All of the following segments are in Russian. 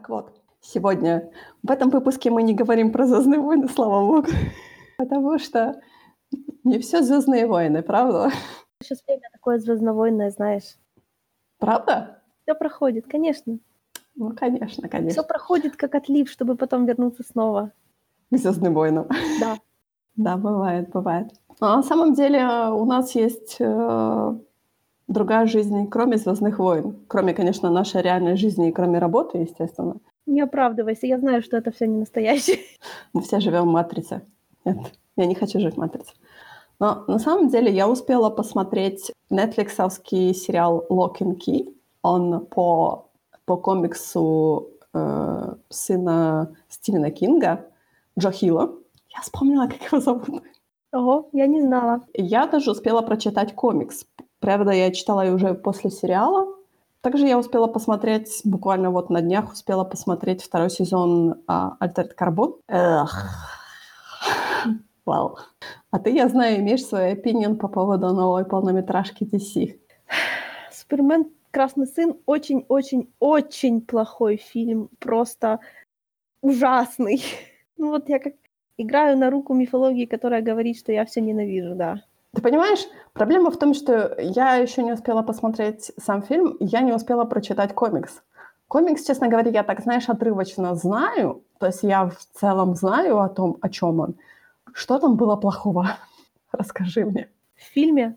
Так вот, сегодня в этом выпуске мы не говорим про «Звездные войны», слава богу, потому что не все «Звездные войны», правда? Сейчас время такое звездновойное, знаешь. Правда? Все проходит, конечно. Ну, конечно, конечно. Все проходит как отлив, чтобы потом вернуться снова. К «Звездным войнам». Да. Да, бывает, бывает. Но на самом деле у нас есть э, другая жизнь, кроме «Звездных войн». Кроме, конечно, нашей реальной жизни и кроме работы, естественно. Не оправдывайся, я знаю, что это все не настоящее. Мы все живем в матрице. Нет, я не хочу жить в матрице. Но на самом деле я успела посмотреть нетфликсовский сериал «Lock and Key». Он по, по комиксу э, сына Стивена Кинга, Джо Хилла. Я вспомнила, как его зовут. Ого, я не знала. Я даже успела прочитать комикс. Правда, я читала и уже после сериала. Также я успела посмотреть, буквально вот на днях успела посмотреть второй сезон а, Altered Carbon. Эх. Вау. А ты, я знаю, имеешь свой opinion по поводу новой полнометражки DC. Супермен Красный сын очень-очень-очень плохой фильм. Просто ужасный. Ну вот я как играю на руку мифологии, которая говорит, что я все ненавижу, да. Ты понимаешь, проблема в том, что я еще не успела посмотреть сам фильм, я не успела прочитать комикс. Комикс, честно говоря, я так, знаешь, отрывочно знаю, то есть я в целом знаю о том, о чем он. Что там было плохого? Расскажи мне. В фильме?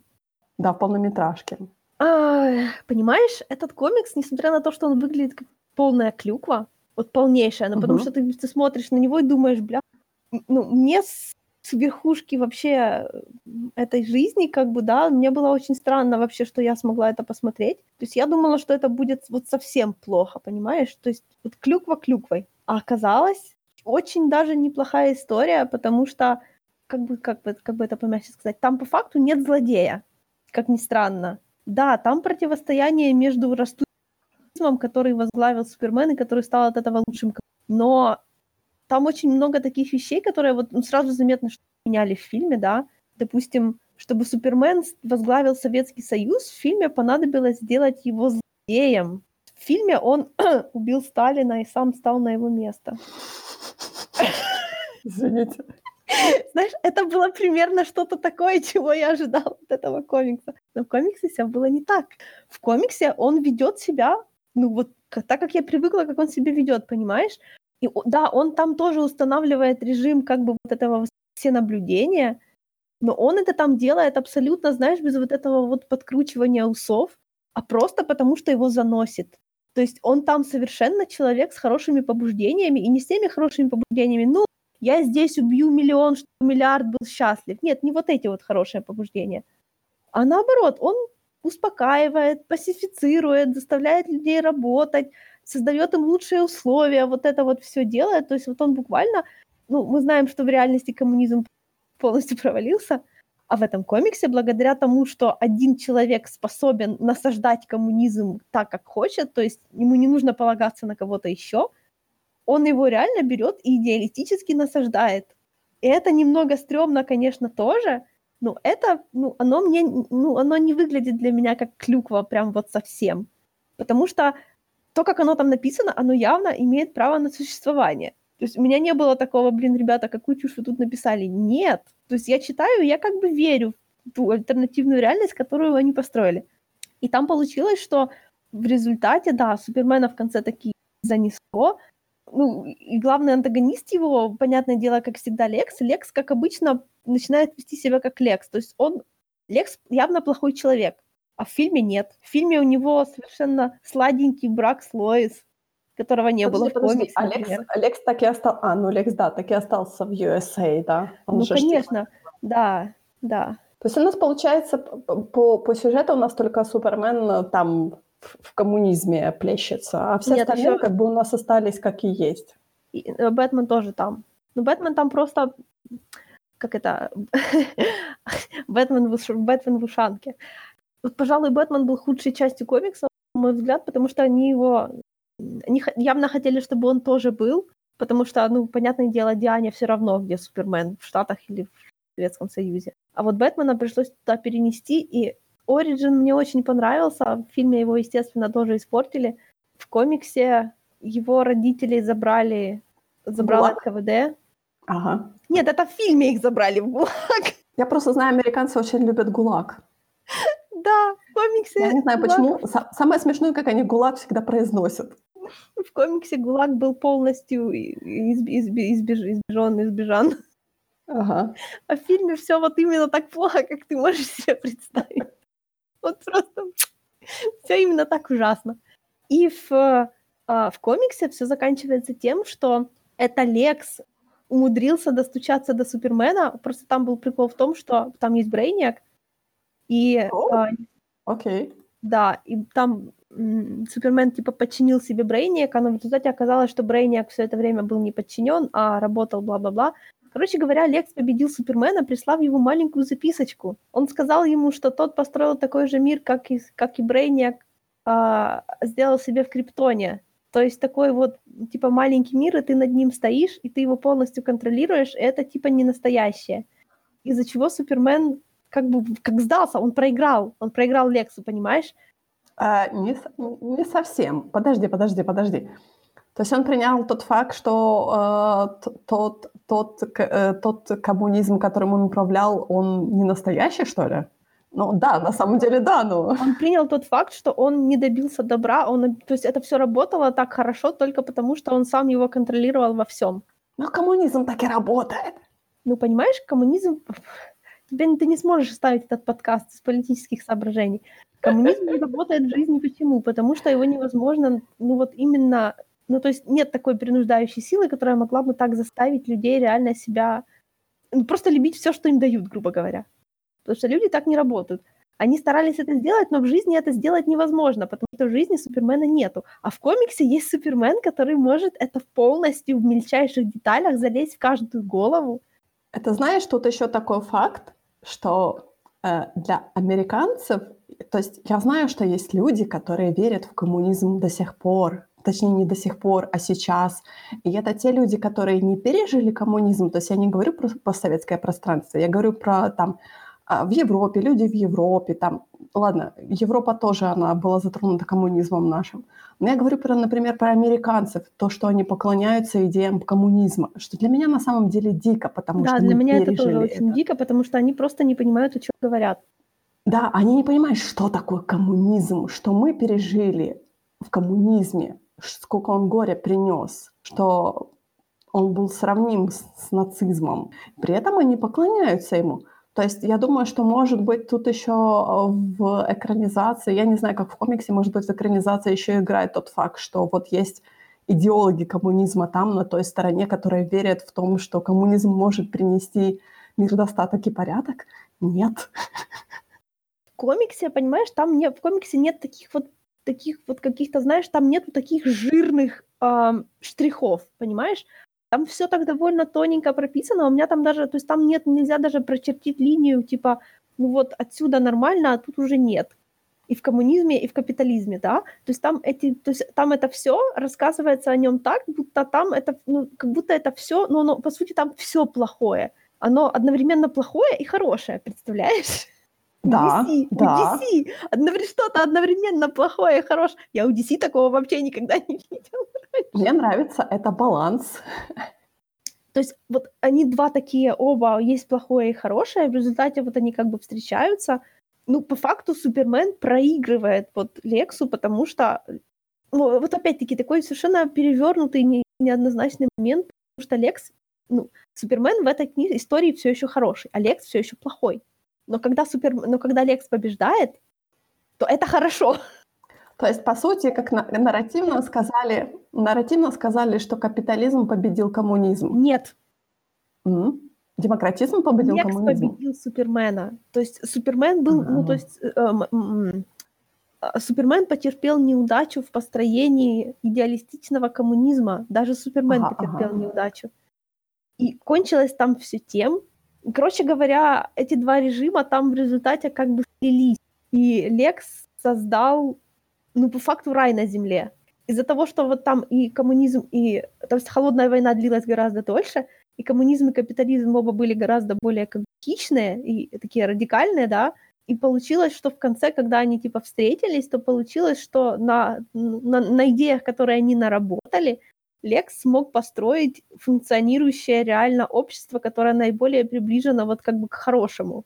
Да, в полнометражке. А, понимаешь, этот комикс, несмотря на то, что он выглядит как полная клюква, вот полнейшая, но угу. потому что ты, ты смотришь на него и думаешь, бля, ну, мне с, с верхушки вообще этой жизни, как бы, да, мне было очень странно вообще, что я смогла это посмотреть. То есть я думала, что это будет вот совсем плохо, понимаешь? То есть вот клюква клюквой. А оказалось, очень даже неплохая история, потому что, как бы, как бы, как бы это помягче сказать, там по факту нет злодея, как ни странно. Да, там противостояние между растущим, который возглавил Супермен и который стал от этого лучшим. Но там очень много таких вещей, которые вот ну, сразу заметно, что меняли в фильме, да. Допустим, чтобы Супермен возглавил Советский Союз, в фильме понадобилось сделать его злодеем. В фильме он убил Сталина и сам стал на его место. Извините. Знаешь, это было примерно что-то такое, чего я ожидала от этого комикса. Но в комиксе все было не так. В комиксе он ведет себя, ну вот так, как я привыкла, как он себя ведет, понимаешь? И да, он там тоже устанавливает режим как бы вот этого все наблюдения, но он это там делает абсолютно, знаешь, без вот этого вот подкручивания усов, а просто потому, что его заносит. То есть он там совершенно человек с хорошими побуждениями, и не с теми хорошими побуждениями, ну, я здесь убью миллион, чтобы миллиард был счастлив. Нет, не вот эти вот хорошие побуждения. А наоборот, он успокаивает, пасифицирует, заставляет людей работать, создает им лучшие условия, вот это вот все делает. То есть вот он буквально, ну, мы знаем, что в реальности коммунизм полностью провалился, а в этом комиксе, благодаря тому, что один человек способен насаждать коммунизм так, как хочет, то есть ему не нужно полагаться на кого-то еще, он его реально берет и идеалистически насаждает. И это немного стрёмно, конечно, тоже, но это, ну, оно мне, ну, оно не выглядит для меня как клюква прям вот совсем. Потому что то, как оно там написано, оно явно имеет право на существование. То есть у меня не было такого, блин, ребята, какую чушь вы тут написали. Нет. То есть я читаю, я как бы верю в ту альтернативную реальность, которую они построили. И там получилось, что в результате, да, Супермена в конце таки занесло. Ну, и главный антагонист его, понятное дело, как всегда, Лекс. Лекс, как обычно, начинает вести себя как Лекс. То есть он, Лекс явно плохой человек. А в фильме нет. В фильме у него совершенно сладенький брак с Лоис, которого не подожди, было в подожди. комиксе. Алекс, Алекс так и остался... А, ну Лекс, да, так и остался в USA, да. Он ну, конечно, да, да. То есть у нас получается по, по сюжету у нас только Супермен э, там в коммунизме плещется, а все Нет, остальные еще... как бы у нас остались как и есть. И, э, Бэтмен тоже там. Ну, Бэтмен там просто как это, Бэтмен, в, Бэтмен в ушанке. Вот, пожалуй, Бэтмен был худшей частью комикса, на мой взгляд, потому что они его они явно хотели, чтобы он тоже был, потому что, ну, понятное дело, Диане все равно, где Супермен, в Штатах или в Советском Союзе. А вот Бэтмена пришлось туда перенести, и Ориджин мне очень понравился, в фильме его, естественно, тоже испортили. В комиксе его родители забрали, забрал ГУЛАГ? НКВД. Ага. Нет, это в фильме их забрали в ГУЛАГ. Я просто знаю, американцы очень любят ГУЛАГ. Да, в комиксе Я не знаю, ГУЛАГ- почему. Са- Самое смешное, как они ГУЛАГ всегда произносят. в комиксе ГУЛАГ был полностью изб- изб- избеж- избежен, избежан. Ага. А в фильме все вот именно так плохо, как ты можешь себе представить. Вот просто все именно так ужасно. И в, а, в комиксе все заканчивается тем, что это Лекс умудрился достучаться до Супермена. Просто там был прикол в том, что там есть Брейниак, и а, Окей. да, и там Супермен типа подчинил себе Брейниака, но в результате оказалось, что Брейниак все это время был не подчинен, а работал бла-бла-бла. Короче говоря, Лекс победил Супермена, прислав ему маленькую записочку. Он сказал ему, что тот построил такой же мир, как и, как и Брейниак а, сделал себе в Криптоне. То есть такой вот, типа, маленький мир, и ты над ним стоишь, и ты его полностью контролируешь, и это, типа, не настоящее. Из-за чего Супермен как бы как сдался, он проиграл, он проиграл Лексу, понимаешь? А, не, не совсем. Подожди, подожди, подожди. То есть он принял тот факт, что э, тот, тот, к- э, тот коммунизм, которым он управлял, он не настоящий, что ли? Ну да, на самом деле да, но... Он принял тот факт, что он не добился добра, он, то есть это все работало так хорошо только потому, что он сам его контролировал во всем. Но коммунизм так и работает. Ну, понимаешь, коммунизм... Тебе, ты не сможешь ставить этот подкаст из политических соображений. Коммунизм не работает в жизни почему? Потому что его невозможно, ну вот именно... Ну, то есть нет такой принуждающей силы, которая могла бы так заставить людей реально себя... ну, просто любить все, что им дают, грубо говоря. Потому что люди так не работают. Они старались это сделать, но в жизни это сделать невозможно, потому что в жизни Супермена нету. А в комиксе есть Супермен, который может это полностью в мельчайших деталях залезть в каждую голову. Это знаешь, тут еще такой факт, что э, для американцев, то есть я знаю, что есть люди, которые верят в коммунизм до сих пор, точнее не до сих пор, а сейчас. И это те люди, которые не пережили коммунизм, то есть я не говорю про постсоветское пространство, я говорю про там в Европе, люди в Европе, там, ладно, Европа тоже, она была затронута коммунизмом нашим. Но я говорю, про, например, про американцев, то, что они поклоняются идеям коммунизма, что для меня на самом деле дико, потому да, что для меня это тоже пережили очень это. дико, потому что они просто не понимают, о чем говорят. Да, они не понимают, что такое коммунизм, что мы пережили в коммунизме, сколько он горя принес, что он был сравним с, с нацизмом. При этом они поклоняются ему. То есть я думаю, что, может быть, тут еще э, в экранизации, я не знаю, как в комиксе, может быть, в экранизации еще играет тот факт, что вот есть идеологи коммунизма там, на той стороне, которые верят в том, что коммунизм может принести мир, достаток и порядок. Нет. В комиксе, понимаешь, там не, в комиксе нет таких вот таких вот каких-то, знаешь, там нету таких жирных ам, штрихов, понимаешь? Там все так довольно тоненько прописано, у меня там даже, то есть там нет, нельзя даже прочертить линию, типа, ну вот отсюда нормально, а тут уже нет. И в коммунизме, и в капитализме, да? То есть там эти, то есть там это все рассказывается о нем так, будто там это, ну, как будто это все, ну, оно, по сути, там все плохое. Оно одновременно плохое и хорошее, представляешь? Да, DC, у да. DC одновременно что-то одновременно плохое и хорошее. Я у DC такого вообще никогда не видела. Мне нравится это баланс. То есть вот они два такие, оба есть плохое и хорошее, в результате вот они как бы встречаются. Ну, по факту Супермен проигрывает вот Лексу, потому что, ну, вот опять-таки такой совершенно перевернутый, не- неоднозначный момент, потому что Лекс, ну, Супермен в этой книге, истории все еще хороший, а Лекс все еще плохой. Но когда, Супер... Но когда Лекс побеждает, то это хорошо. То есть, по сути, как на- нарративно сказали, нарративно сказали, что капитализм победил коммунизм. Нет, М? Демократизм победил Лекс коммунизм. победил Супермена. То есть Супермен был, ну, Ага. то есть э, м, м, а, Супермен потерпел неудачу в построении идеалистичного коммунизма. Даже Супермен Ага, потерпел ага. неудачу. И кончилось там все тем, короче говоря, эти два режима там в результате как бы слились. И Лекс создал, ну, по факту рай на земле. Из-за того, что вот там и коммунизм, и... То есть холодная война длилась гораздо дольше, и коммунизм, и капитализм оба были гораздо более как бы хищные и такие радикальные, да, И получилось, что в конце, когда они типа встретились, то получилось, что на, на, на идеях, которые они наработали, Лекс смог построить функционирующее реально общество, которое наиболее приближено вот как бы к хорошему.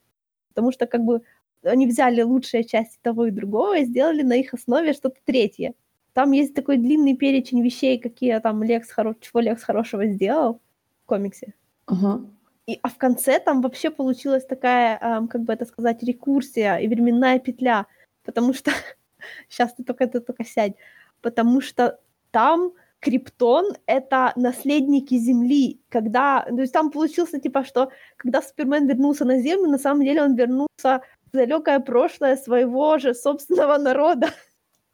Потому что как бы они взяли лучшие части того и другого и сделали на их основе что-то третье. Там есть такой длинный перечень вещей, какие там Лекс, хоро... чего Лекс хорошего сделал в комиксе. Угу. И, а в конце там вообще получилась такая, эм, как бы это сказать, рекурсия и временная петля, потому что сейчас ты только ты только сядь, потому что там Криптон — это наследники Земли, когда... То есть там получился, типа, что когда Супермен вернулся на Землю, на самом деле он вернулся в далекое прошлое своего же собственного народа.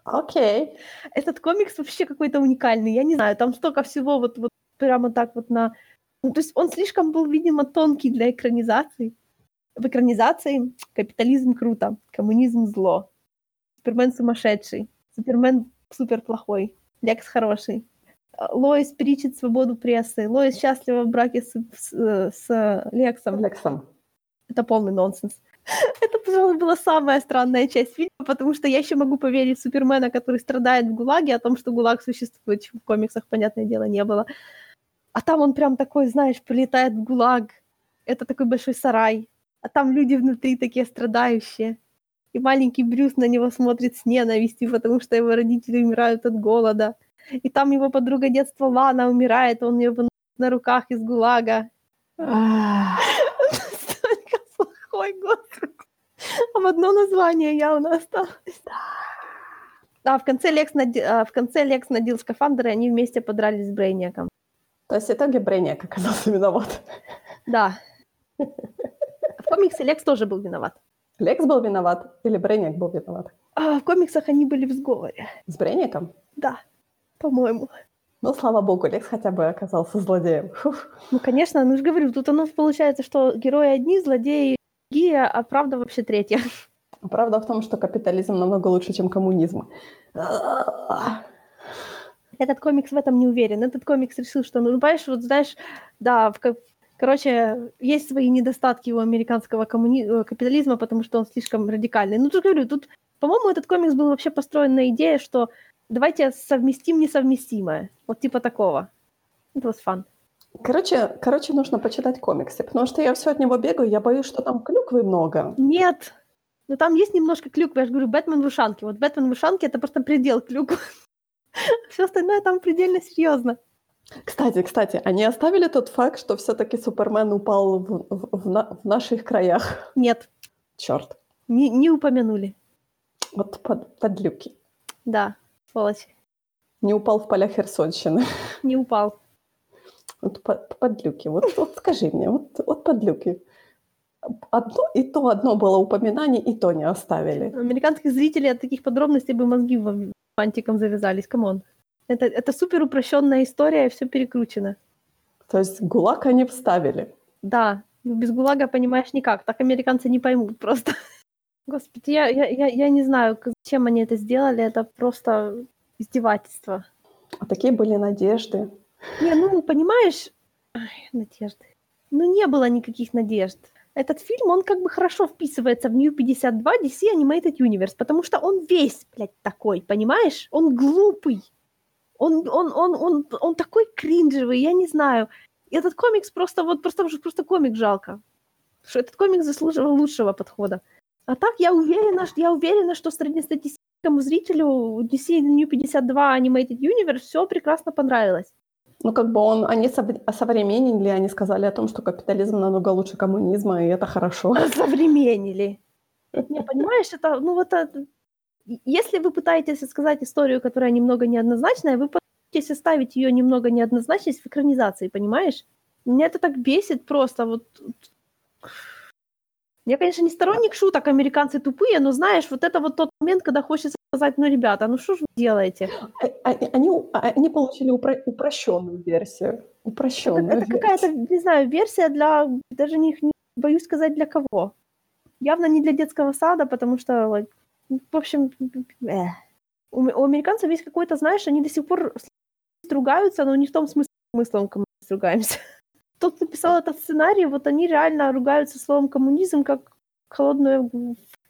Окей. Okay. Этот комикс вообще какой-то уникальный. Я не знаю, там столько всего вот, вот прямо так вот на... Ну, то есть он слишком был, видимо, тонкий для экранизации. В экранизации капитализм круто, коммунизм зло. Супермен сумасшедший, Супермен супер плохой, Лекс хороший. Лоис перечит свободу прессы. Лоис счастлива в браке с, с, с Лексом. Лексом. Это полный нонсенс. Это, пожалуй, была самая странная часть фильма, потому что я еще могу поверить в Супермена, который страдает в ГУЛАГе, о том, что ГУЛАГ существует, в комиксах, понятное дело, не было. А там он прям такой, знаешь, прилетает в ГУЛАГ. Это такой большой сарай. А там люди внутри такие страдающие. И маленький Брюс на него смотрит с ненавистью, потому что его родители умирают от голода. И там его подруга детства Лана умирает, он ее выносит на руках из ГУЛАГа. Настолько плохой, господи. А в одно название явно осталось. Да, в конце, Лекс нади... А, в конце Лекс надел скафандр, и они вместе подрались с Брейниаком. То есть в итоге Брейниак оказался виноват. Да. В комиксе Лекс тоже был виноват. Лекс был виноват или Брейниак был виноват? А, в комиксах они были в сговоре. С Брейниаком? Да по-моему. Ну, слава богу, Лекс хотя бы оказался злодеем. Ну, конечно, ну же говорю, тут оно получается, что герои одни, злодеи другие, а правда вообще третья. Правда в том, что капитализм намного лучше, чем коммунизм. Этот комикс в этом не уверен. Этот комикс решил, что, ну, понимаешь, вот знаешь, да, в, короче, есть свои недостатки у американского коммуни... Э, капитализма, потому что он слишком радикальный. Ну, тут говорю, тут, по-моему, этот комикс был вообще построен на идее, что давайте совместим несовместимое. Вот типа такого. Это was fun. Короче, короче, нужно почитать комиксы, потому что я все от него бегаю, я боюсь, что там клюквы много. Нет, но там есть немножко клюквы. Я же говорю, Бэтмен в ушанке. Вот Бэтмен в ушанке — это просто предел клюквы. Все остальное там предельно серьезно. Кстати, кстати, они оставили тот факт, что все-таки Супермен упал в, в, в, на, в наших краях? Нет. Черт. Не, не упомянули. Вот под, подлюки. Да сволочь. Не упал в поля Херсонщины. Не упал. Вот подлюки. Вот, вот скажи мне, вот, вот подлюки. Одно, и то одно было упоминание, и то не оставили. Американских зрителей от таких подробностей бы мозги фантиком завязались. Come on. Это, это супер упрощенная история, все перекручено. То есть ГУЛАГ они вставили? Да. Без ГУЛАГа понимаешь никак. Так американцы не поймут просто. Господи, я, я, я, я не знаю, зачем они это сделали, это просто издевательство. А такие были надежды. Не, ну, понимаешь, Ай, надежды. Ну, не было никаких надежд. Этот фильм, он как бы хорошо вписывается в New 52 DC Animated Universe, потому что он весь, блядь, такой, понимаешь? Он глупый. Он, он, он, он, он такой кринжевый, я не знаю. И этот комикс просто вот, просто, просто комик жалко. Что этот комик заслуживал лучшего подхода. А так я уверена, я уверена, что среднестатистическому зрителю DC New 52 Animated Universe все прекрасно понравилось. Ну, как бы он, они осовременили, они сказали о том, что капитализм намного лучше коммунизма, и это хорошо. Осовременили. Не, понимаешь, это, ну вот, это, если вы пытаетесь сказать историю, которая немного неоднозначная, вы пытаетесь оставить ее немного неоднозначность в экранизации, понимаешь? Меня это так бесит просто, вот я, конечно, не сторонник шуток, американцы тупые, но знаешь, вот это вот тот момент, когда хочется сказать, ну, ребята, ну что же вы делаете? А, а, они, они получили упро- упрощенную версию. Упрощенную. Это, это какая-то, не знаю, версия для, даже не, не боюсь сказать для кого. Явно не для детского сада, потому что, like, в общем, э. у, у американцев есть какой-то, знаешь, они до сих пор ругаются, но не в том смысле, смыслом, как мы ругаемся кто написал этот сценарий, вот они реально ругаются словом коммунизм как холодную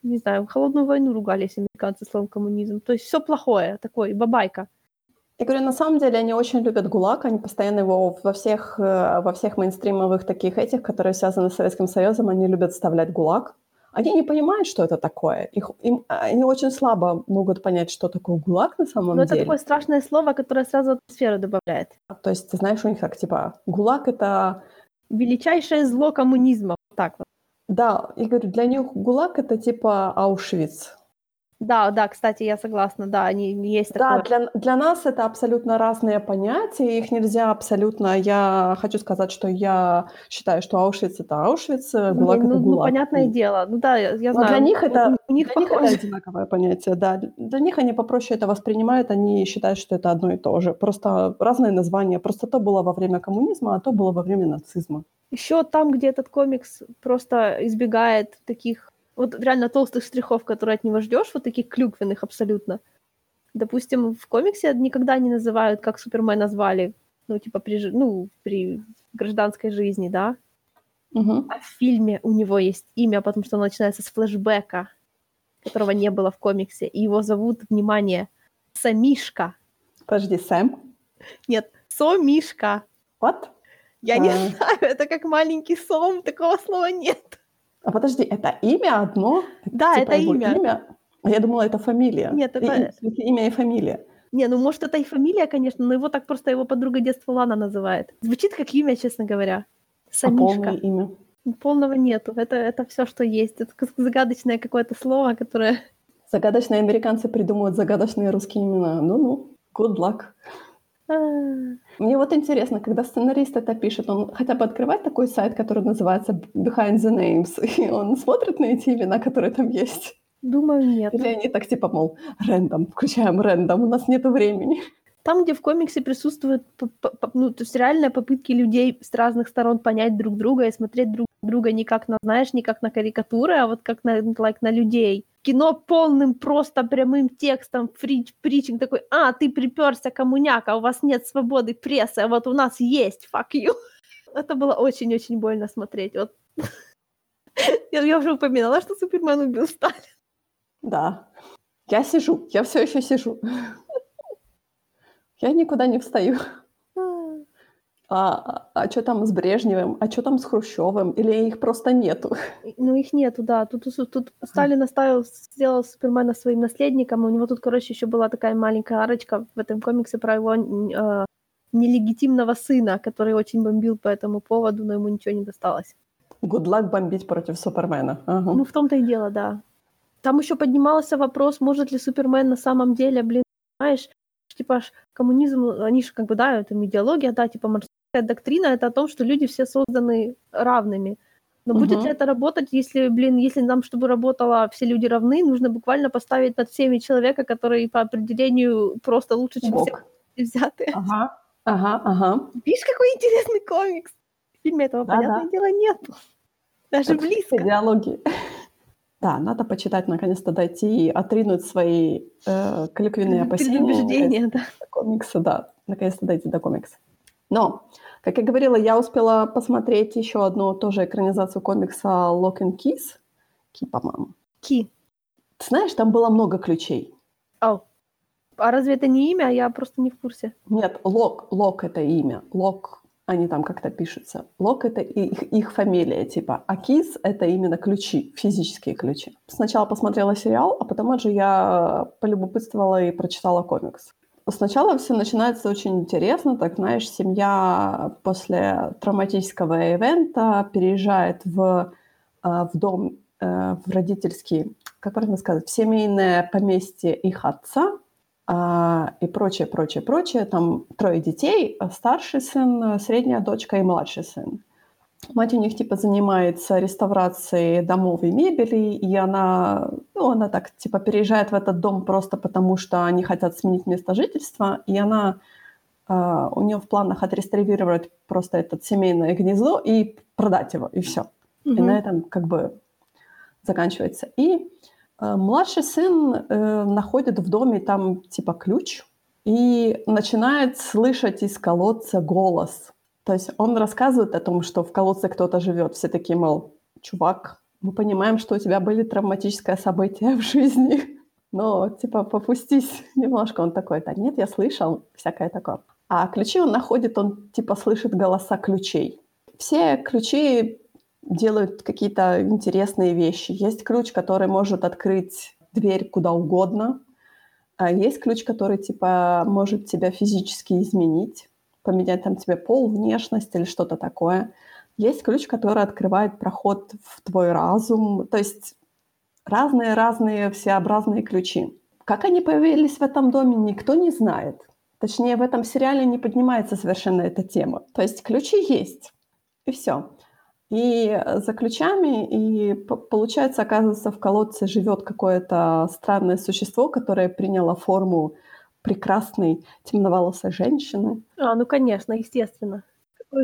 не знаю, холодную войну ругались американцы словом коммунизм. То есть все плохое, такой бабайка. Я говорю, на самом деле они очень любят ГУЛАГ, они постоянно его во всех, э, во всех мейнстримовых таких этих, которые связаны с Советским Союзом, они любят вставлять ГУЛАГ. Они не понимают, что это такое. Их, им, они очень слабо могут понять, что такое ГУЛАГ на самом Но деле. это такое страшное слово, которое сразу атмосферу добавляет. То есть, ты знаешь, у них так, типа, ГУЛАГ — это... Величайшее зло коммунизма. Вот так вот. Да, я говорю, для них ГУЛАГ — это типа Аушвиц. Да, да, кстати, я согласна, да, они есть Да, такое. для, для нас это абсолютно разные понятия, их нельзя абсолютно... Я хочу сказать, что я считаю, что Аушвиц — это Аушвиц, ГУЛАГ — это ну, ну, ГУЛАГ. понятное дело. Ну да, я, я Но знаю. для них у- это, у, них для них это одинаковое понятие, да. Для них они попроще это воспринимают, они считают, что это одно и то же. Просто разные названия. Просто то было во время коммунизма, а то было во время нацизма. Еще там, где этот комикс просто избегает таких вот реально толстых штрихов, которые от него ждешь, вот таких клюквенных абсолютно. Допустим, в комиксе никогда не называют, как Супермена звали, ну, типа, при, ну, при гражданской жизни, да. Мгм. А в фильме у него есть имя, потому что оно начинается с флешбека, которого не было в комиксе. И его зовут, внимание, Самишка. Подожди, Сэм? Нет, Сомишка. What? Я не А. знаю, это как маленький сом, такого слова нет. А подожди, это имя одно? Да, Типа это его имя. А я думала, это фамилия. Нет, И- это- смысле, имя и фамилия. Не, ну может это и фамилия, конечно, но его так просто его подруга детства Лана называет. Звучит как имя, честно говоря. А Самишка. полное имя? Полного нету. Это, это все, что есть. Это загадочное какое-то слово, которое... Загадочные американцы придумывают загадочные русские имена. Ну-ну, good luck. А, Мне вот интересно, когда сценарист это пишет, он хотя бы открывает такой сайт, который называется Behind the Names, и он смотрит на эти имена, которые там есть? Думаю, нет. Или они так типа, мол, рэндом, включаем рэндом, у нас нет времени. Там, где в комиксе присутствуют, ну, то есть реальные попытки людей с разных сторон понять друг друга и смотреть друг друга не как на, знаешь, не как на карикатуры, а вот как на, like, на людей. Кино полным просто прямым текстом, фрич, притчинг такой, а, ты приперся, коммуняка, у вас нет свободы прессы, а вот у нас есть, fuck you. Это было очень-очень больно смотреть. Вот. Я, я уже упоминала, что Супермен убил Сталина. Да. Я сижу, я все еще сижу. Я никуда не встаю. А, а, что там с Брежневым? А что там с Хрущевым? Или их просто нету? Ну, их нету, да. Тут, тут, тут Сталин оставил, сделал Супермена своим наследником. и У него тут, короче, еще была такая маленькая арочка в этом комиксе про его э, нелегитимного сына, который очень бомбил по этому поводу, но ему ничего не досталось. Good luck бомбить против Супермена. Ага. Ну, в том-то и дело, да. Там еще поднимался вопрос, может ли Супермен на самом деле, блин, знаешь, типа коммунизм, они же как бы, да, это идеология, да, типа доктрина, это о том, что люди все созданы равными. Но будет Мгм. ли это работать, если, блин, если нам, чтобы работало, все люди равны, нужно буквально поставить над всеми человека, который по определению просто лучше, чем все Бог. взятые. Ага, ага, ага. Видишь, какой интересный комикс? В фильме этого, Да-да. понятное дело, нету. Даже Это близко. Диалоги. Да, надо почитать, наконец-то дойти и отринуть свои э, клюквенные опасения. Предубеждения, да. комикса, да, наконец-то дойти до комикса. Но, как я говорила, я успела посмотреть еще одну тоже экранизацию комикса Lock and Keys. Ки, по-моему. Ки. Ты знаешь, там было много ключей. Ау. А разве это не имя? Я просто не в курсе. Нет, Лок, Лок это имя. Лок, они там как-то пишутся. Лок это их, их фамилия, типа. А Keys это именно ключи, физические ключи. Сначала посмотрела сериал, а потом уже я полюбопытствовала и прочитала комикс. Сначала все начинается очень интересно, так знаешь, семья после травматического ивента переезжает в, э, в дом, э, в родительский, как правильно сказать, в семейное поместье их отца, а, и прочее, прочее, прочее. Там трое детей, старший сын, средняя дочка и младший сын. Мать у них типа занимается реставрацией домов и мебели, и она, ну, она так типа переезжает в этот дом просто потому, что они хотят сменить место жительства, и она, а, у нее в планах отреставрировать просто это семейное гнездо и продать его, и все. И Мгм. на этом как бы заканчивается. И э, младший сын э, находит в доме там типа ключ и начинает слышать из колодца голос. То есть он рассказывает о том, что в колодце кто-то живет. Все такие, мол, чувак, мы понимаем, что у тебя были травматическое событие в жизни, но, типа, попустись немножко. Он такой, да нет, я слышал, всякое такое. А ключи он находит, он, типа, слышит голоса ключей. Все ключи делают какие-то интересные вещи. Есть ключ, который может открыть дверь куда угодно. А есть ключ, который, типа, может тебя физически изменить, поменять там тебе пол, внешность или что-то такое. Есть ключ, который открывает проход в твой разум. То есть разные-разные всеобразные ключи. Как они появились в этом доме, никто не знает. Точнее, в этом сериале не поднимается совершенно эта тема. То есть ключи есть, и все. И за ключами, и получается, оказывается, в колодце живет какое-то странное существо, которое приняло форму прекрасной темноволосой женщины. А, ну конечно, естественно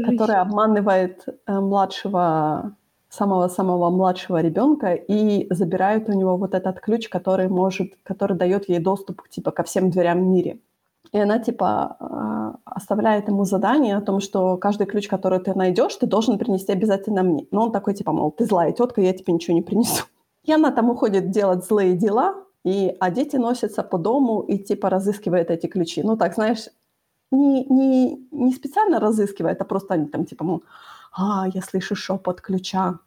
которая обманывает э, младшего, самого-самого младшего ребенка и забирает у него вот этот ключ, который может, который дает ей доступ типа ко всем дверям в мире. И она типа э, оставляет ему задание о том, что каждый ключ, который ты найдешь, ты должен принести обязательно мне. Но он такой типа, мол, ты злая тетка, я тебе ничего не принесу. И она там уходит делать злые дела, и, а дети носятся по дому и типа разыскивают эти ключи. Ну так, знаешь, не, не, не специально разыскивает, а просто они там типа, мол, а, я слышу шепот ключа,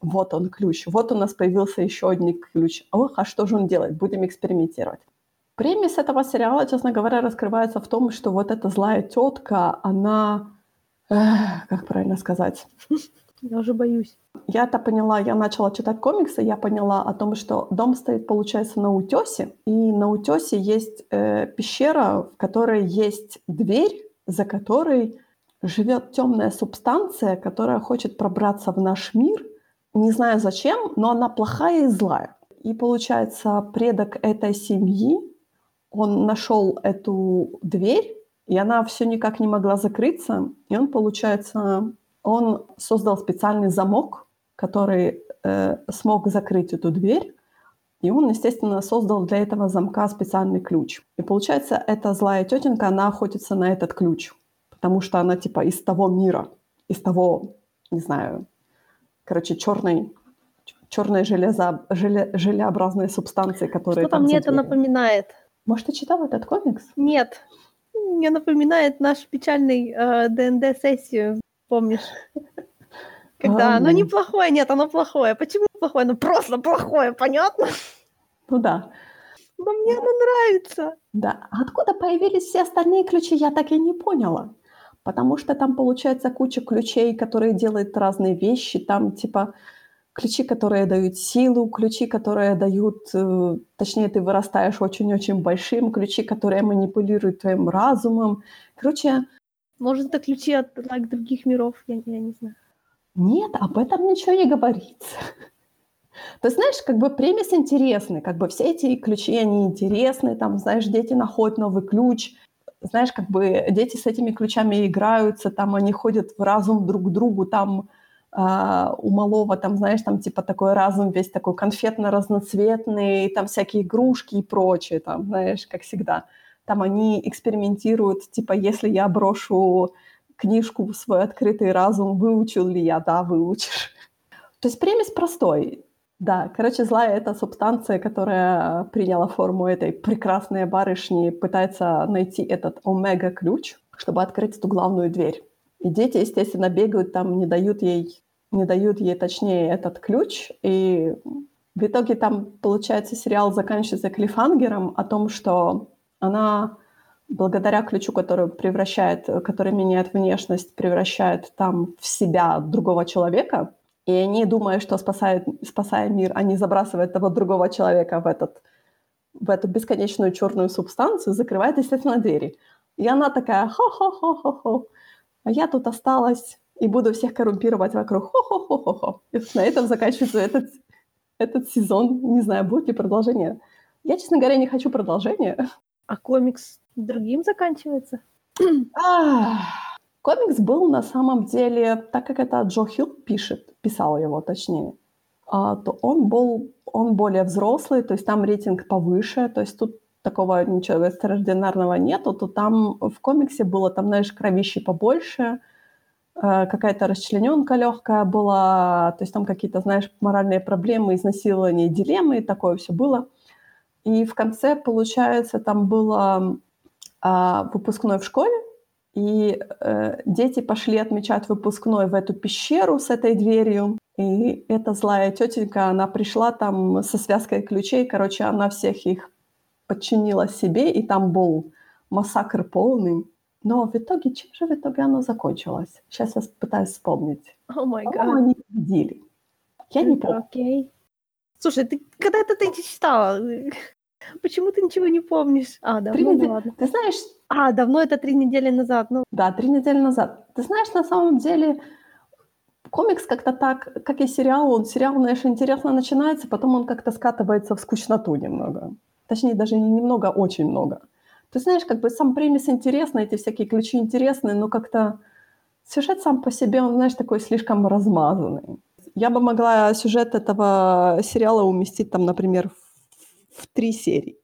вот он ключ, вот у нас появился еще один ключ. Ох, а что же он делает? Будем экспериментировать. Премис этого сериала, честно говоря, раскрывается в том, что вот эта злая тетка, она, эх, как правильно сказать, я уже боюсь. Я-то поняла, я начала читать комиксы, я поняла о том, что дом стоит, получается, на утесе, и на утесе есть э, пещера, в которой есть дверь, за которой живет темная субстанция, которая хочет пробраться в наш мир. Не знаю зачем, но она плохая и злая. И получается, предок этой семьи, он нашел эту дверь, и она все никак не могла закрыться, и он, получается, он создал специальный замок, который э, смог закрыть эту дверь, и он, естественно, создал для этого замка специальный ключ. И получается, эта злая тетенька, она охотится на этот ключ, потому что она типа из того мира, из того, не знаю, короче, черной черной железо, желе, желеобразной субстанции, которая Что-то мне это напоминает. Может, ты читал этот комикс? Нет. Мне напоминает наш печальный э, ДНД-сессию помнишь? Когда а, оно неплохое, нет, оно плохое. Почему плохое? Оно просто плохое, понятно? Ну да. Но мне оно нравится. Да. А откуда появились все остальные ключи, я так и не поняла. Потому что там получается куча ключей, которые делают разные вещи. Там типа ключи, которые дают силу, ключи, которые дают, э, точнее, ты вырастаешь очень-очень большим, ключи, которые манипулируют твоим разумом. Короче, может, это ключи от like, других миров, я, я не знаю. Нет, об этом ничего не говорится. Ты знаешь, как бы премис интересный, как бы все эти ключи, они интересны, там, знаешь, дети находят новый ключ, знаешь, как бы дети с этими ключами играются, там они ходят в разум друг к другу, там э, у малого, там, знаешь, там типа такой разум весь такой конфетно-разноцветный, там всякие игрушки и прочее, там, знаешь, как всегда там они экспериментируют, типа, если я брошу книжку в свой открытый разум, выучил ли я? Да, выучишь. То есть премис простой. Да, короче, злая — это субстанция, которая приняла форму этой прекрасной барышни, пытается найти этот омега-ключ, чтобы открыть эту главную дверь. И дети, естественно, бегают там, не дают ей, не дают ей, точнее, этот ключ. И в итоге там, получается, сериал заканчивается клифангером о том, что она благодаря ключу, который превращает, который меняет внешность, превращает там в себя другого человека, и они, думая, что спасают, спасая мир, они забрасывают того другого человека в, этот, в эту бесконечную черную субстанцию, закрывают, естественно, двери. И она такая, хо-хо-хо-хо-хо, а я тут осталась и буду всех коррумпировать вокруг, хо-хо-хо-хо-хо. И на этом заканчивается этот, этот сезон. Не знаю, будет ли продолжение. Я, честно говоря, не хочу продолжения. А комикс другим заканчивается? комикс был на самом деле, так как это Джо Хилл пишет, писал его точнее, а, то он был он более взрослый, то есть там рейтинг повыше, то есть тут такого ничего экстраординарного нету, то там в комиксе было, там, знаешь, кровищи побольше, э, какая-то расчлененка легкая была, то есть там какие-то, знаешь, моральные проблемы, изнасилования, дилеммы, такое все было. И в конце, получается, там было э, выпускной в школе, и э, дети пошли отмечать выпускной в эту пещеру с этой дверью. И эта злая тетенька, она пришла там со связкой ключей. Короче, она всех их подчинила себе, и там был массакр полный. Но в итоге, чем же в итоге оно закончилось? Сейчас я пытаюсь вспомнить. О май гад. они победили. Я не помню. Окей. Слушай, ты когда это ты читала? Почему ты ничего не помнишь? А, давно, Три недели- ладно. Ты знаешь, А, давно это три недели назад. Ну, Да, три недели назад. Ты знаешь, на самом деле комикс как-то так, как и сериал, он сериал, знаешь, интересно начинается, потом он как-то скатывается в скучноту немного. Точнее, даже не немного, а очень много. Ты знаешь, как бы сам премис интересный, эти всякие ключи интересные, но как-то сюжет сам по себе, он, знаешь, такой слишком размазанный. Я бы могла сюжет этого сериала уместить там, например, в, в три серии.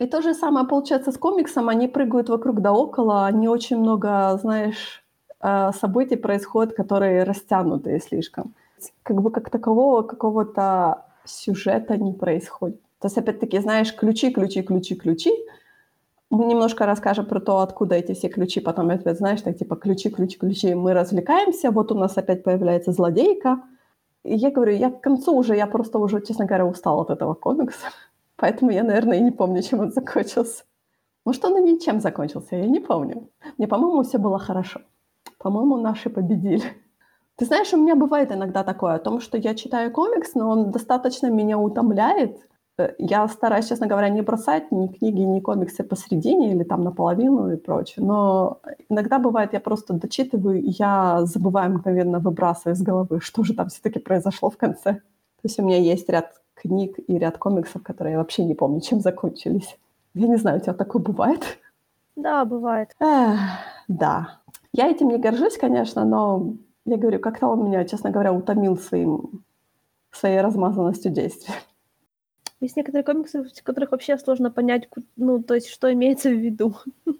И то же самое получается с комиксом. Они прыгают вокруг да около. Они очень много, знаешь, э, событий происходят, которые растянутые слишком. Как бы как такового какого-то сюжета не происходит. То есть, опять-таки, знаешь, ключи, ключи, ключи, ключи. Мы немножко расскажем про то, откуда эти все ключи. Потом опять, знаешь, так типа ключи, ключи, ключи. Мы развлекаемся. Вот у нас опять появляется злодейка. И я говорю, я к концу уже, я просто уже, честно говоря, устала от этого комикса. Поэтому я, наверное, и не помню, чем он закончился. Может, он и ничем закончился, я не помню. Мне, по-моему, все было хорошо. По-моему, наши победили. Ты знаешь, у меня бывает иногда такое, о том, что я читаю комикс, но он достаточно меня утомляет. Я стараюсь, честно говоря, не бросать ни книги, ни комиксы посередине или там наполовину и прочее. Но иногда бывает, я просто дочитываю, и я забываю мгновенно, выбрасываю из головы, что же там все-таки произошло в конце. То есть у меня есть ряд книг и ряд комиксов, которые я вообще не помню, чем закончились. Я не знаю, у тебя такое бывает? да, бывает. Эх, да. Я этим не горжусь, конечно, но я говорю, как-то он меня, честно говоря, утомил своим, своей размазанностью действий. Есть некоторые комиксы, в которых вообще сложно понять, ну, то есть, что имеется в виду.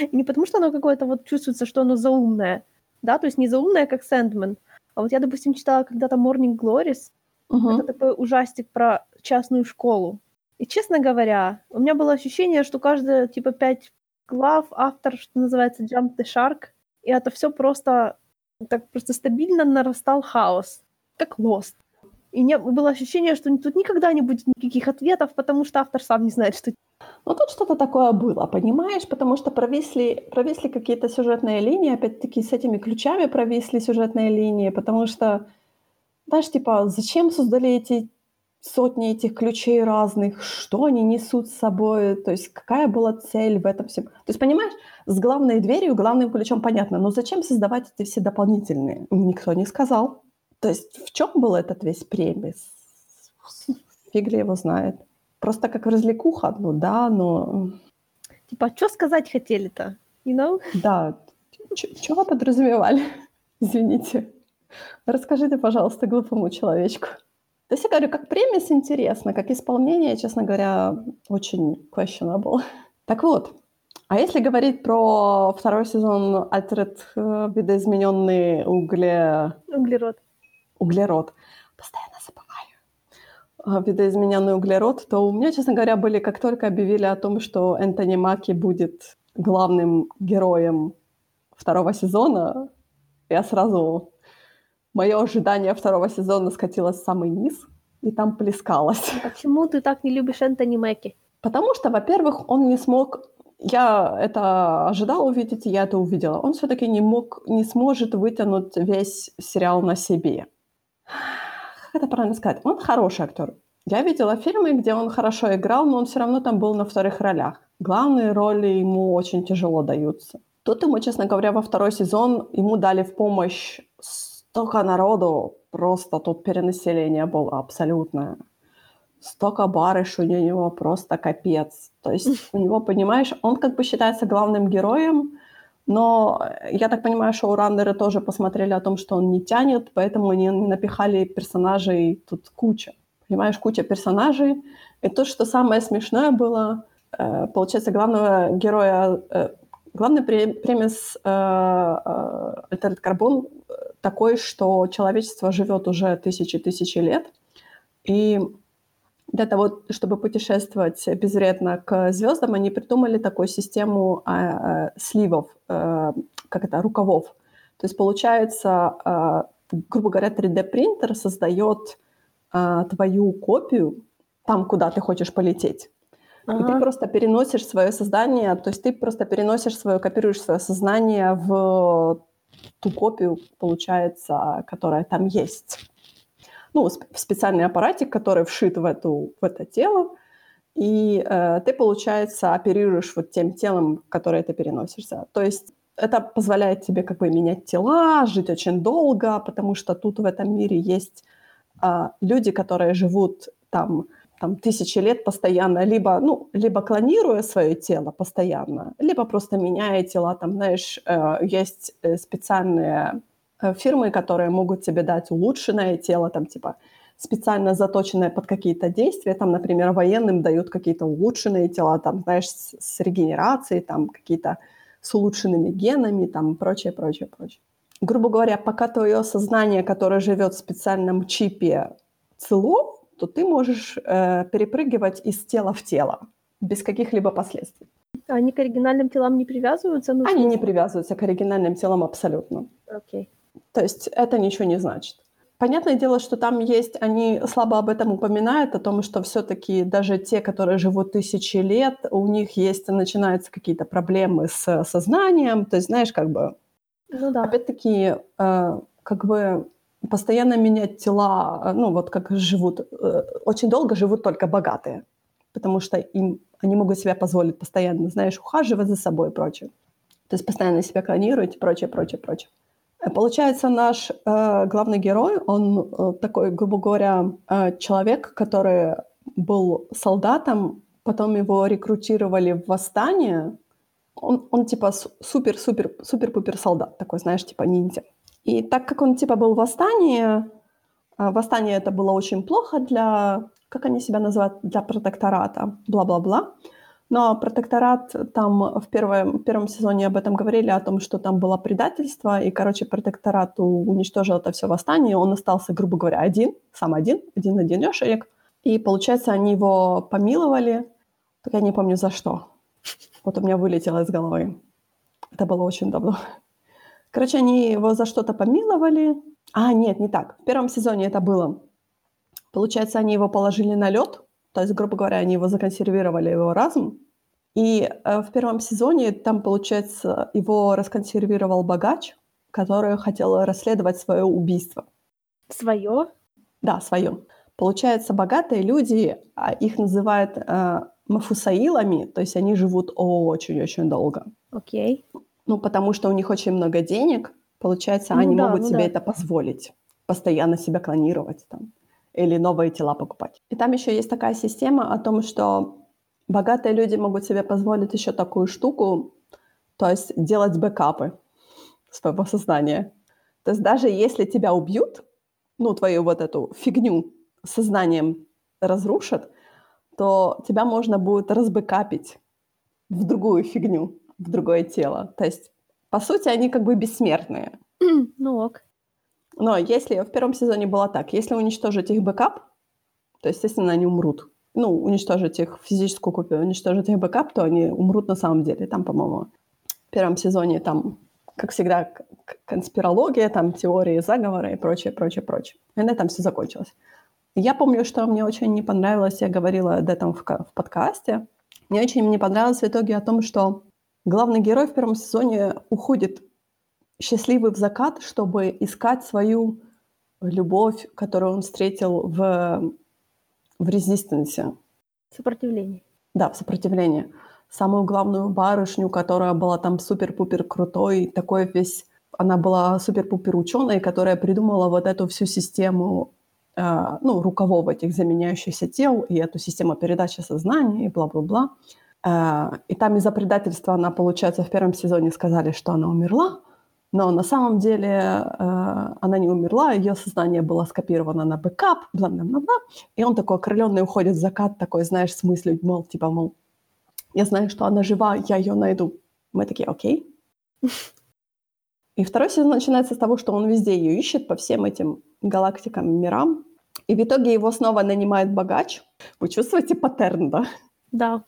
И не потому, что оно какое-то вот чувствуется, что оно заумное, да, то есть не заумное, как Сэндман. А вот я, допустим, читала когда-то Morning Glories, Мгм. это такой ужастик про частную школу. И, честно говоря, у меня было ощущение, что каждые, типа, пять глав автор, что называется, Jump the Shark, и это все просто так просто стабильно нарастал хаос, как Lost. И не, было ощущение, что тут никогда не будет никаких ответов, потому что автор сам не знает, что... Ну, тут что-то такое было, понимаешь? Потому что провисли, провисли какие-то сюжетные линии, опять-таки с этими ключами провисли сюжетные линии, потому что, знаешь, типа, зачем создали эти сотни этих ключей разных, что они несут с собой, то есть какая была цель в этом всем. То есть, понимаешь, с главной дверью, главным ключом понятно, но зачем создавать эти все дополнительные? Никто не сказал. То есть в чем был этот весь премис? Фиг ли его знает. Просто как развлекуха, ну да, но Типа, что сказать хотели-то? You know? да, вы подразумевали? Извините. Расскажите, пожалуйста, глупому человечку. То есть я говорю, как премис интересно, как исполнение, честно говоря, очень questionable. Так вот, а если говорить про второй сезон Altered э, видоизмененный угле... Углерод. углерод, постоянно забываю, а, видоизмененный углерод, то у меня, честно говоря, были, как только объявили о том, что Энтони Маки будет главным героем второго сезона, я сразу... Мое ожидание второго сезона скатилось в самый низ, и там плескалось. Почему ты так не любишь Энтони Мэки? Потому что, во-первых, он не смог... Я это ожидала увидеть, и я это увидела. Он все-таки не мог, не сможет вытянуть весь сериал на себе. Как это правильно сказать? Он хороший актер. Я видела фильмы, где он хорошо играл, но он все равно там был на вторых ролях. Главные роли ему очень тяжело даются. Тут ему, честно говоря, во второй сезон ему дали в помощь столько народу, просто тут перенаселение было абсолютное столько барыш у него просто капец. То есть у него, понимаешь, он как бы считается главным героем, но я так понимаю, шоураннеры тоже посмотрели о том, что он не тянет, поэтому они напихали персонажей тут куча. Понимаешь, куча персонажей. И то, что самое смешное было, э, получается, главного героя э, Главный премис э, Altered Carbon такой, что человечество живет уже тысячи-тысячи лет, и для того, чтобы путешествовать безвредно к звездам, они придумали такую систему э, сливов, э, как это, рукавов. То есть получается, э, грубо говоря, 3D-принтер создает э, твою копию там, куда ты хочешь полететь. Ага. И ты просто переносишь свое создание, то есть ты просто переносишь свое, копируешь свое сознание в ту копию, получается, которая там есть ну, специальный аппаратик, который вшит в, эту, в это тело, и э, ты, получается, оперируешь вот тем телом, которое ты переносишься. То есть это позволяет тебе как бы менять тела, жить очень долго, потому что тут в этом мире есть э, люди, которые живут там, там тысячи лет постоянно, либо, ну, либо клонируя свое тело постоянно, либо просто меняя тела. Там, знаешь, э, есть э, специальные Э, фирмы, которые могут тебе дать улучшенное тело, там типа специально заточенное под какие-то действия, там, например, военным дают какие-то улучшенные тела, там, знаешь, с, с регенерацией, там, какие-то с улучшенными генами, там, прочее, прочее, прочее. Грубо говоря, пока твое сознание, которое живет в специальном чипе, цело, то ты можешь э, перепрыгивать из тела в тело без каких-либо последствий. Они к оригинальным телам не привязываются? Ну, Они не привязываются к оригинальным телам абсолютно. Окей. Okay. То есть это ничего не значит. Понятное дело, что там есть, они слабо об этом упоминают, о том, что все-таки даже те, которые живут тысячи лет, у них есть, начинаются какие-то проблемы с сознанием. То есть, знаешь, как бы, ну, да. опять-таки, э, как бы постоянно менять тела, э, ну вот как живут, э, очень долго живут только богатые, потому что им они могут себе позволить постоянно, знаешь, ухаживать за собой и прочее. То есть постоянно себя клонировать и прочее, прочее, прочее. Получается, наш э, главный герой, он э, такой, грубо говоря, э, человек, который был солдатом, потом его рекрутировали в восстание. Он, он типа супер-супер, супер-пупер солдат, такой, знаешь, типа ниндзя. И так как он типа был в восстании, э, восстание это было очень плохо для, как они себя называют, для протектората, бла-бла-бла. Но протекторат там в первом, первом сезоне об этом говорили, о том, что там было предательство, и, короче, протекторат уничтожил это все восстание, он остался, грубо говоря, один, сам один, один-одинешенек. И, получается, они его помиловали, так я не помню за что. Вот у меня вылетело из головы. Это было очень давно. Короче, они его за что-то помиловали. А, нет, не так. В первом сезоне это было. Получается, они его положили на лед, то есть, грубо говоря, они его законсервировали, его разум. И э, в первом сезоне там, получается, его расконсервировал богач, который хотел расследовать свое убийство. Свое? Да, свое. Получается, богатые люди, а их называют э, мафусаилами, то есть они живут очень-очень долго. Окей. Okay. Ну, потому что у них очень много денег, получается, ну, они да, могут ну, себе да. это позволить, постоянно себя клонировать там или новые тела покупать. И там еще есть такая система о том, что богатые люди могут себе позволить еще такую штуку, то есть делать бэкапы своего сознания. То есть даже если тебя убьют, ну, твою вот эту фигню сознанием разрушат, то тебя можно будет раз backup ить в другую фигню, в другое тело. То есть, по сути, они как бы бессмертные. Ну ok. Но если в первом сезоне было так, если уничтожить их backup, то, естественно, они умрут. Ну, уничтожить их физическую копию, уничтожить их backup, то они умрут на самом деле. Там, по-моему, в первом сезоне там, как всегда, конспирология, там теории заговора и прочее, прочее, прочее. И на этом все закончилось. Я помню, что мне очень не понравилось, я говорила об этом в, в подкасте, мне очень не понравилось в итоге о том, что главный герой в первом сезоне уходит счастливый в закат, чтобы искать свою любовь, которую он встретил в, в резистенсе. Сопротивление. Да, в сопротивлении. Самую главную барышню, которая была там супер-пупер крутой, такой весь... Она была супер-пупер ученой, которая придумала вот эту всю систему э, ну, рукавов этих заменяющихся тел и эту систему передачи сознания и бла-бла-бла. Э, и там из-за предательства она, получается, в первом сезоне сказали, что она умерла, но на самом деле э, она не умерла, ее сознание было скопировано на backup, бла-бла-бла. И он такой окрыленный уходит в закат, такой, знаешь, с мыслью, мол, типа, мол, я знаю, что она жива, я ее найду. Мы такие, окей. И второй сезон начинается с того, что он везде ее ищет по всем этим галактикам, мирам. И в итоге его снова нанимает богач. Вы чувствуете паттерн, да? Да.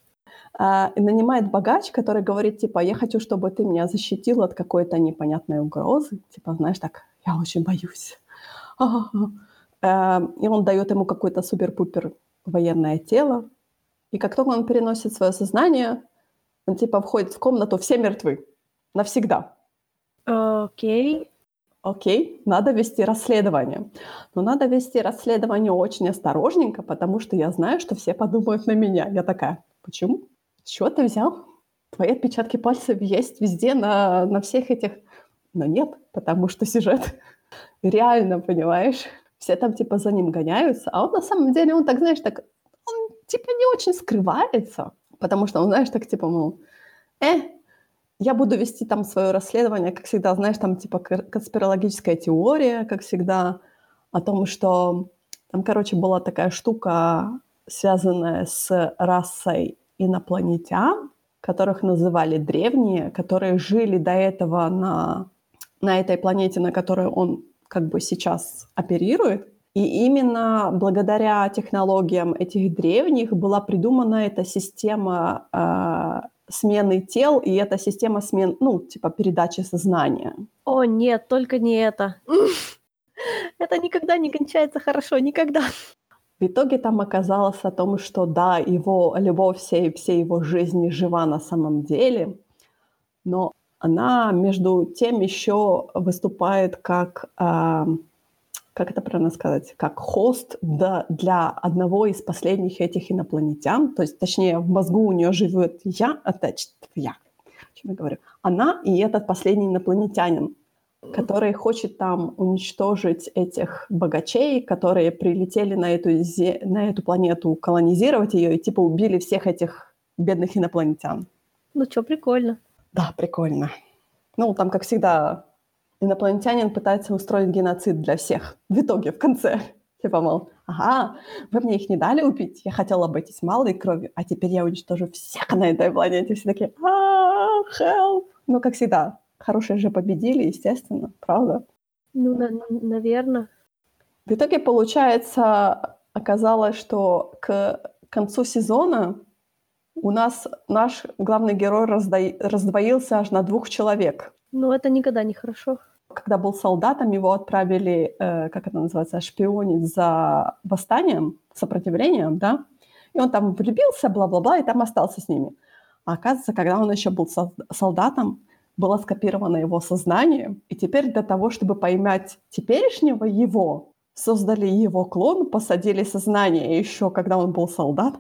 А, и нанимает богач, который говорит, типа, я хочу, чтобы ты меня защитил от какой-то непонятной угрозы. Типа, знаешь, так, я очень боюсь. А, и он дает ему какое-то супер-пупер военное тело. И как только он переносит свое сознание, он типа входит в комнату, все мертвы. Навсегда. Окей. Окей, надо вести расследование. Но надо вести расследование очень осторожненько, потому что я знаю, что все подумают на меня. Я такая, почему? Чего ты взял? Твои отпечатки пальцев есть везде, на, на всех этих... Но нет, потому что сюжет реально, понимаешь? Все там типа за ним гоняются, а он на самом деле, он так, знаешь, так, он типа не очень скрывается, потому что он, знаешь, так типа, мол, э, я буду вести там свое расследование, как всегда, знаешь, там типа конспирологическая теория, как всегда, о том, что там, короче, была такая штука, связанная с расой инопланетян, которых называли древние, которые жили до этого на, на этой планете, на которой он как бы сейчас оперирует. И именно благодаря технологиям этих древних была придумана эта система э, смены тел, и эта система смен, ну, типа передачи сознания. О, нет, только не это. Это никогда не кончается хорошо, никогда. В итоге там оказалось о том, что да, его любовь всей, всей его жизни жива на самом деле, но она между тем еще выступает как, э, как это правильно сказать, как хост да, для одного из последних этих инопланетян, то есть, точнее, в мозгу у нее живет я, attached, я, о чем я говорю, она и этот последний инопланетянин, который хочет там уничтожить этих богачей, которые прилетели на эту, на эту планету колонизировать ее и типа убили всех этих бедных инопланетян. Ну что, прикольно. Да, прикольно. Ну, там, как всегда, инопланетянин пытается устроить геноцид для всех. В итоге, в конце. Типа, мол, ага, вы мне их не дали убить, я хотела обойтись малой кровью, а теперь я уничтожу всех на этой планете. Все такие, а help. Ну, как всегда, хорошие же победили, естественно, правда? Ну, на- наверное. В итоге, получается, оказалось, что к концу сезона у нас наш главный герой разда... раздвоился аж на двух человек. Ну, это никогда не хорошо. Когда был солдатом, его отправили, э, как это называется, шпионить за восстанием, сопротивлением, да? И он там влюбился, бла-бла-бла, и там остался с ними. А оказывается, когда он еще был солдатом, было скопировано его сознание, и теперь для того, чтобы поймать теперешнего его, создали его клон, посадили сознание еще, когда он был солдат.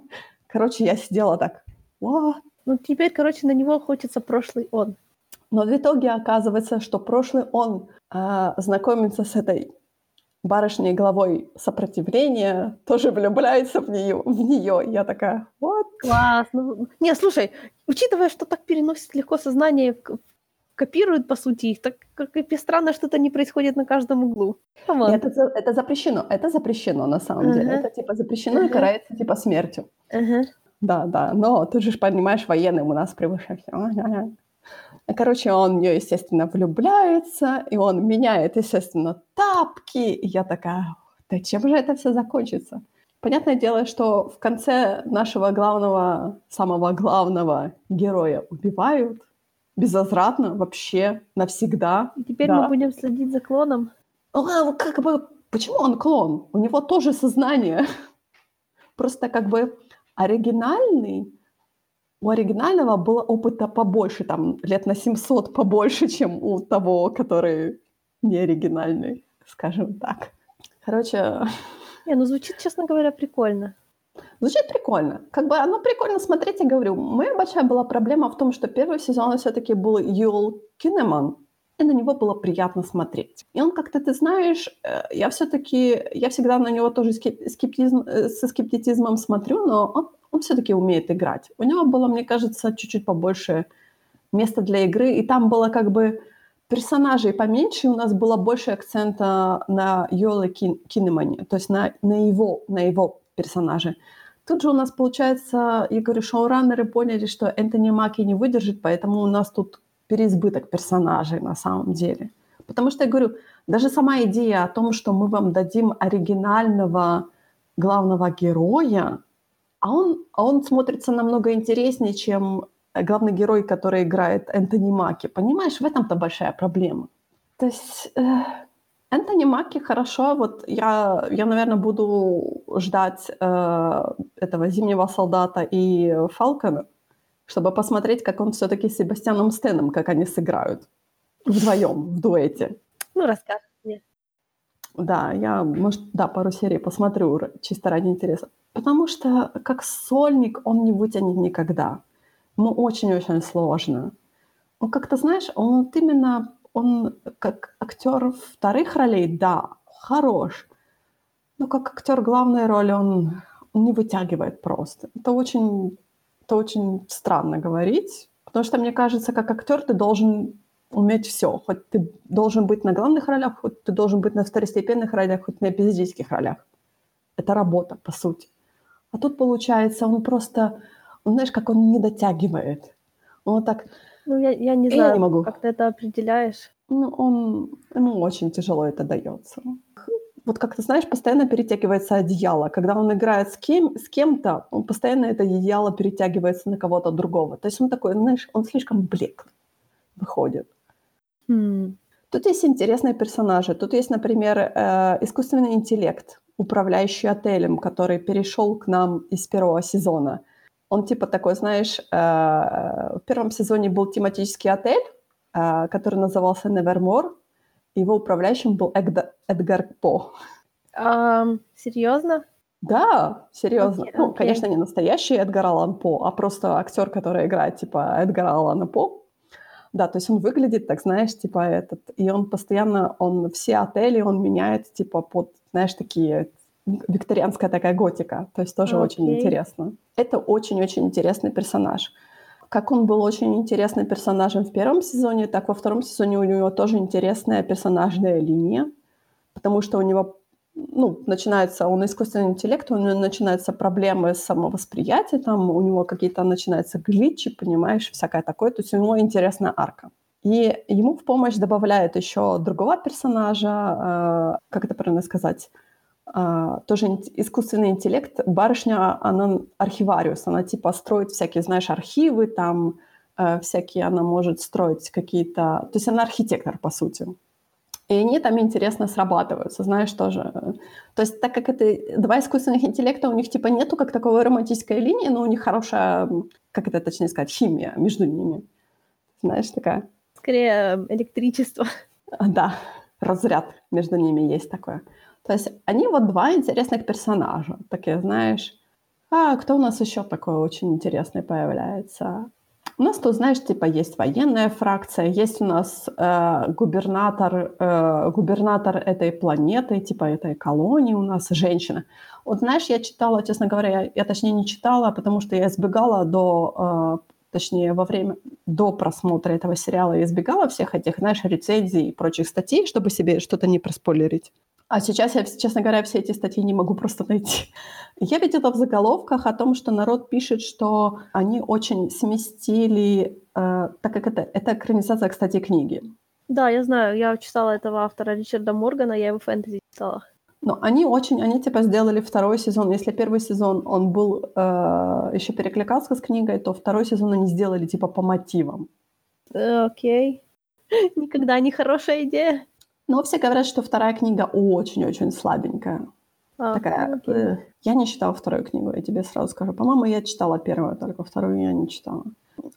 Короче, я сидела так, What? Ну, теперь, короче, на него охотится прошлый он. Но в итоге оказывается, что прошлый он э, знакомится с этой барышней главой сопротивления, тоже влюбляется в нее. В нее. Я такая, вот. Класс. Ну, не, слушай, учитывая, что так переносит легко сознание, копируют, по сути, их, так как и странно, что это не происходит на каждом углу. Это, это запрещено. Это запрещено, на самом uh-huh. деле. Это, типа, запрещено uh-huh. и карается, типа, смертью. Uh-huh. Да, да, но ты же понимаешь, военным у нас превыше всего. Короче, он в нее, естественно, влюбляется, и он меняет, естественно, тапки. И я такая, да чем же это все закончится? Понятное дело, что в конце нашего главного, самого главного героя убивают безвозвратно, вообще, навсегда. И теперь да. мы будем следить за клоном? А, как бы, почему он клон? У него тоже сознание. Просто как бы оригинальный, у оригинального было опыта побольше, там лет на 700 побольше, чем у того, который не оригинальный, скажем так. Короче... Не, ну звучит, честно говоря, прикольно. Звучит прикольно. Как бы оно прикольно смотреть, я говорю. Моя большая была проблема в том, что первый сезон все-таки был Юл Кинеман, и на него было приятно смотреть. И он как-то, ты знаешь, э, я все-таки, я всегда на него тоже скептизм, э, со скептицизмом смотрю, но он, он все-таки умеет играть. У него было, мне кажется, чуть-чуть побольше места для игры, и там было как бы персонажей поменьше, у нас было больше акцента на Йоле Кин, Кинемане, то есть на, на, его, на его персонаже. тут же у нас получается, я говорю, шоураннеры поняли, что Энтони Маки не выдержит, поэтому у нас тут переизбыток персонажей на самом деле. Потому что, я говорю, даже сама идея о том, что мы вам дадим оригинального главного героя, а он, а он смотрится намного интереснее, чем главный герой, который играет Энтони Маки. Понимаешь, в этом-то большая проблема. То есть э, Энтони Маки хорошо, вот я, я наверное, буду ждать э, этого «Зимнего солдата» и «Фалкона», чтобы посмотреть, как он все-таки с Себастьяном Стеном, как они сыграют вдвоем в дуэте. Ну, расскажешь мне. Да, я, может, да, пару серий посмотрю чисто ради интереса. Потому что как сольник он не вытянет никогда. Ему очень-очень сложно. Он как-то, знаешь, он вот именно, он как актер вторых ролей, да, хорош. Но как актер главной роли он, он не вытягивает просто. Это очень, это очень странно говорить, потому что мне кажется, как актер ты должен уметь все. Хоть ты должен быть на главных ролях, хоть ты должен быть на второстепенных ролях, хоть на эпизодических ролях. Это работа, по сути. А тут, получается, он просто, он, знаешь, как он не дотягивает. Он вот так... Ну, я, я не знаю, я не могу. как ты это определяешь. Ну, он, ему очень тяжело это дается. Вот как ты знаешь, постоянно перетягивается одеяло. Когда он играет с, кем, с кем-то, он постоянно это одеяло перетягивается на кого-то другого. То есть он такой, знаешь, он слишком блеклый выходит. Hmm. Тут есть интересные персонажи. Тут есть, например, э, искусственный интеллект, управляющий отелем, который перешел к нам из первого сезона. Он типа такой, знаешь, э, в первом сезоне был тематический отель, э, который назывался Nevermore. Его управляющим был Эдгар, Эдгар По. Um, серьезно? Да, серьезно. Okay, ну, конечно, не настоящий Эдгар Аллан По, а просто актер, который играет типа Эдгара Аллана По. Да, то есть он выглядит, так знаешь, типа этот, и он постоянно, он все отели, он меняет, типа, под, знаешь, такие викторианская такая готика, то есть тоже okay. очень интересно. Это очень-очень интересный персонаж. Как он был очень интересным персонажем в первом сезоне, так во втором сезоне у него тоже интересная персонажная линия, потому что у него ну, начинается, он искусственный интеллект, у него начинаются проблемы с самовосприятием, там у него какие-то начинаются гличи, понимаешь, всякое такое. То есть у него интересная арка. И ему в помощь добавляют еще другого персонажа, э, как это правильно сказать, тоже искусственный интеллект. Барышня, она архивариус, она типа строит всякие, знаешь, архивы, там э, всякие, она может строить какие-то... То есть она архитектор, по сути. И они там интересно срабатываются, знаешь, тоже. То есть так как это два искусственных интеллекта, у них типа нету как таковой романтической линии, но у них хорошая, как это точнее сказать, химия между ними. Знаешь, такая. Скорее электричество. Да, разряд между ними есть такое. То есть они вот два интересных персонажа. Такие, знаешь, а кто у нас еще такой очень интересный появляется? У нас тут, знаешь, типа есть военная фракция, есть у нас э, губернатор, э, губернатор этой планеты, типа этой колонии у нас женщина. Вот знаешь, я читала, честно говоря, я, я точнее не читала, потому что я избегала до, э, точнее во время, до просмотра этого сериала, я избегала всех этих, знаешь, рецензий и прочих статей, чтобы себе что-то не проспойлерить. А сейчас я, честно говоря, все эти статьи не могу просто найти. Я видела в заголовках о том, что народ пишет, что они очень сместили, э, так как это, это экранизация, кстати, книги. Да, я знаю, я читала этого автора Ричарда Моргана, я его фэнтези читала. Но они очень, они типа сделали второй сезон. Если первый сезон он был э, еще перекликался с книгой, то второй сезон они сделали типа по мотивам. Э, окей. Никогда не хорошая идея. Но все говорят, что вторая книга очень-очень слабенькая. А, Такая. Окей. Э, я не читала вторую книгу, я тебе сразу скажу. По-моему, я читала первую, только вторую я не читала.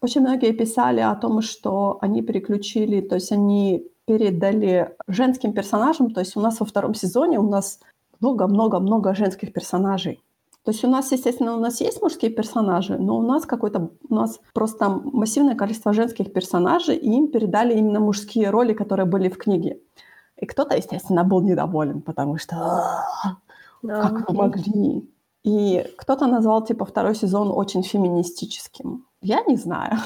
Очень многие писали о том, что они переключили, то есть они передали женским персонажам, то есть у нас во втором сезоне у нас много-много-много женских персонажей. То есть у нас, естественно, у нас есть мужские персонажи, но у нас какой-то, у нас просто массивное количество женских персонажей, и им передали именно мужские роли, которые были в книге. И кто-то, естественно, был недоволен, потому что да, как вы могли? И кто-то назвал, типа, второй сезон очень феминистическим. Я не знаю.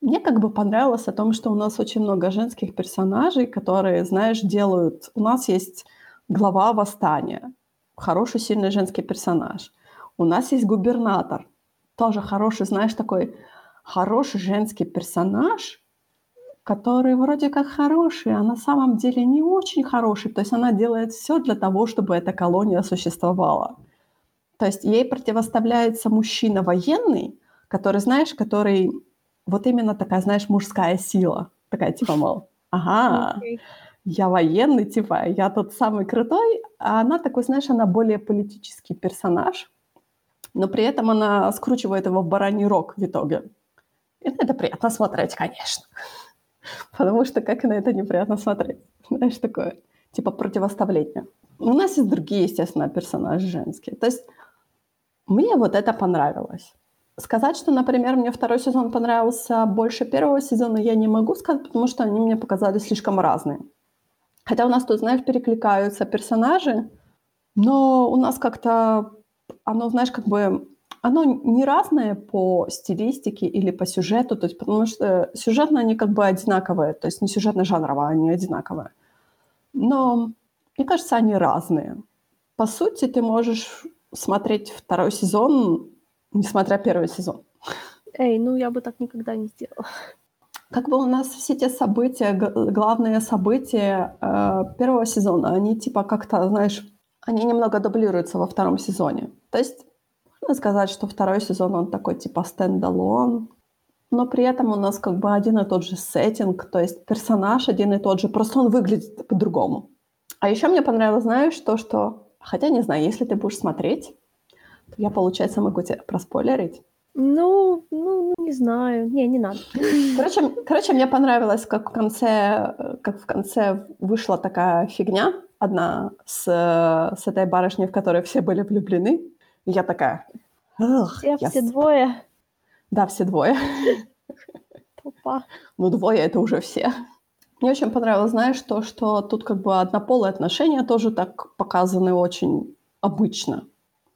Мне как бы понравилось о том, что у нас очень много женских персонажей, которые, знаешь, делают... У нас есть глава восстания, хороший, сильный женский персонаж. У нас есть губернатор, тоже хороший, знаешь, такой хороший женский персонаж, который вроде как хороший, а на самом деле не очень хороший. То есть она делает все для того, чтобы эта колония существовала. То есть ей противоставляется мужчина военный, который, знаешь, который вот именно такая, знаешь, мужская сила. Такая типа, мол, ага, okay. я военный, типа, я тот самый крутой. А она такой, знаешь, она более политический персонаж, но при этом она скручивает его в бараний рог в итоге. И это приятно смотреть, конечно. Потому что как на это неприятно смотреть? Знаешь, такое, типа противоставление. У нас есть другие, естественно, персонажи женские. То есть мне вот это понравилось. Сказать, что, например, мне второй сезон понравился больше первого сезона, я не могу сказать, потому что они мне показались слишком разные. Хотя у нас тут, знаешь, перекликаются персонажи, но у нас как-то оно, знаешь, как бы оно не разное по стилистике или по сюжету, то есть потому что сюжетно они как бы одинаковые, то есть не сюжетно-жанрово, они одинаковые. Но мне кажется, они разные. По сути, ты можешь смотреть второй сезон, несмотря первый сезон. Эй, ну я бы так никогда не сделала. Как бы у нас все те события, главные события э, первого сезона, они типа как-то, знаешь, они немного дублируются во втором сезоне. То есть можно сказать, что второй сезон, он такой типа стендалон, но при этом у нас как бы один и тот же сеттинг, то есть персонаж один и тот же, просто он выглядит по-другому. А еще мне понравилось, знаешь, то, что... Хотя не знаю, если ты будешь смотреть, то я, получается, могу тебе проспойлерить. Ну, ну, ну, не знаю. Не, не надо. Короче, короче, мне понравилось, как в конце, как в конце вышла такая фигня одна с, с этой барышней, в которой все были влюблены. И я такая... Все, я... все двое? Да, все двое. Толпа. Ну, двое — это уже все. Мне очень понравилось, знаешь, то, что тут как бы однополые отношения тоже так показаны очень обычно.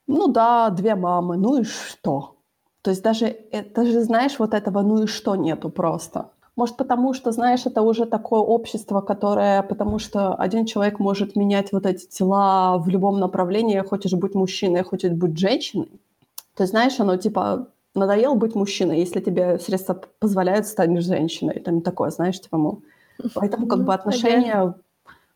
Ну да, две мамы, ну и что? То есть даже, это же, знаешь, вот этого ну и что нету просто. Может, потому что, знаешь, это уже такое общество, которое, потому что один человек может менять вот эти тела в любом направлении, хочешь быть мужчиной, хочешь быть женщиной. То есть, знаешь, оно типа надоело быть мужчиной, если тебе средства позволяют, станешь женщиной. Там такое, знаешь, типа, мол. Поэтому как бы ну, отношения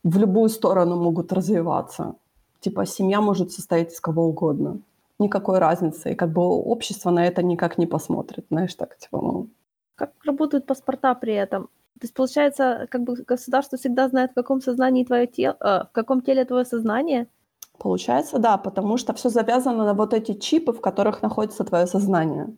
в любую сторону могут развиваться. Типа семья может состоять из кого угодно. Никакой разницы. И как бы общество на это никак не посмотрит. Знаешь, так, типа, мол, как работают паспорта при этом? То есть, получается, как бы государство всегда знает, в каком сознании твое тело, э, в каком теле твое сознание? Получается, да, потому что все завязано на вот эти чипы, в которых находится твое сознание.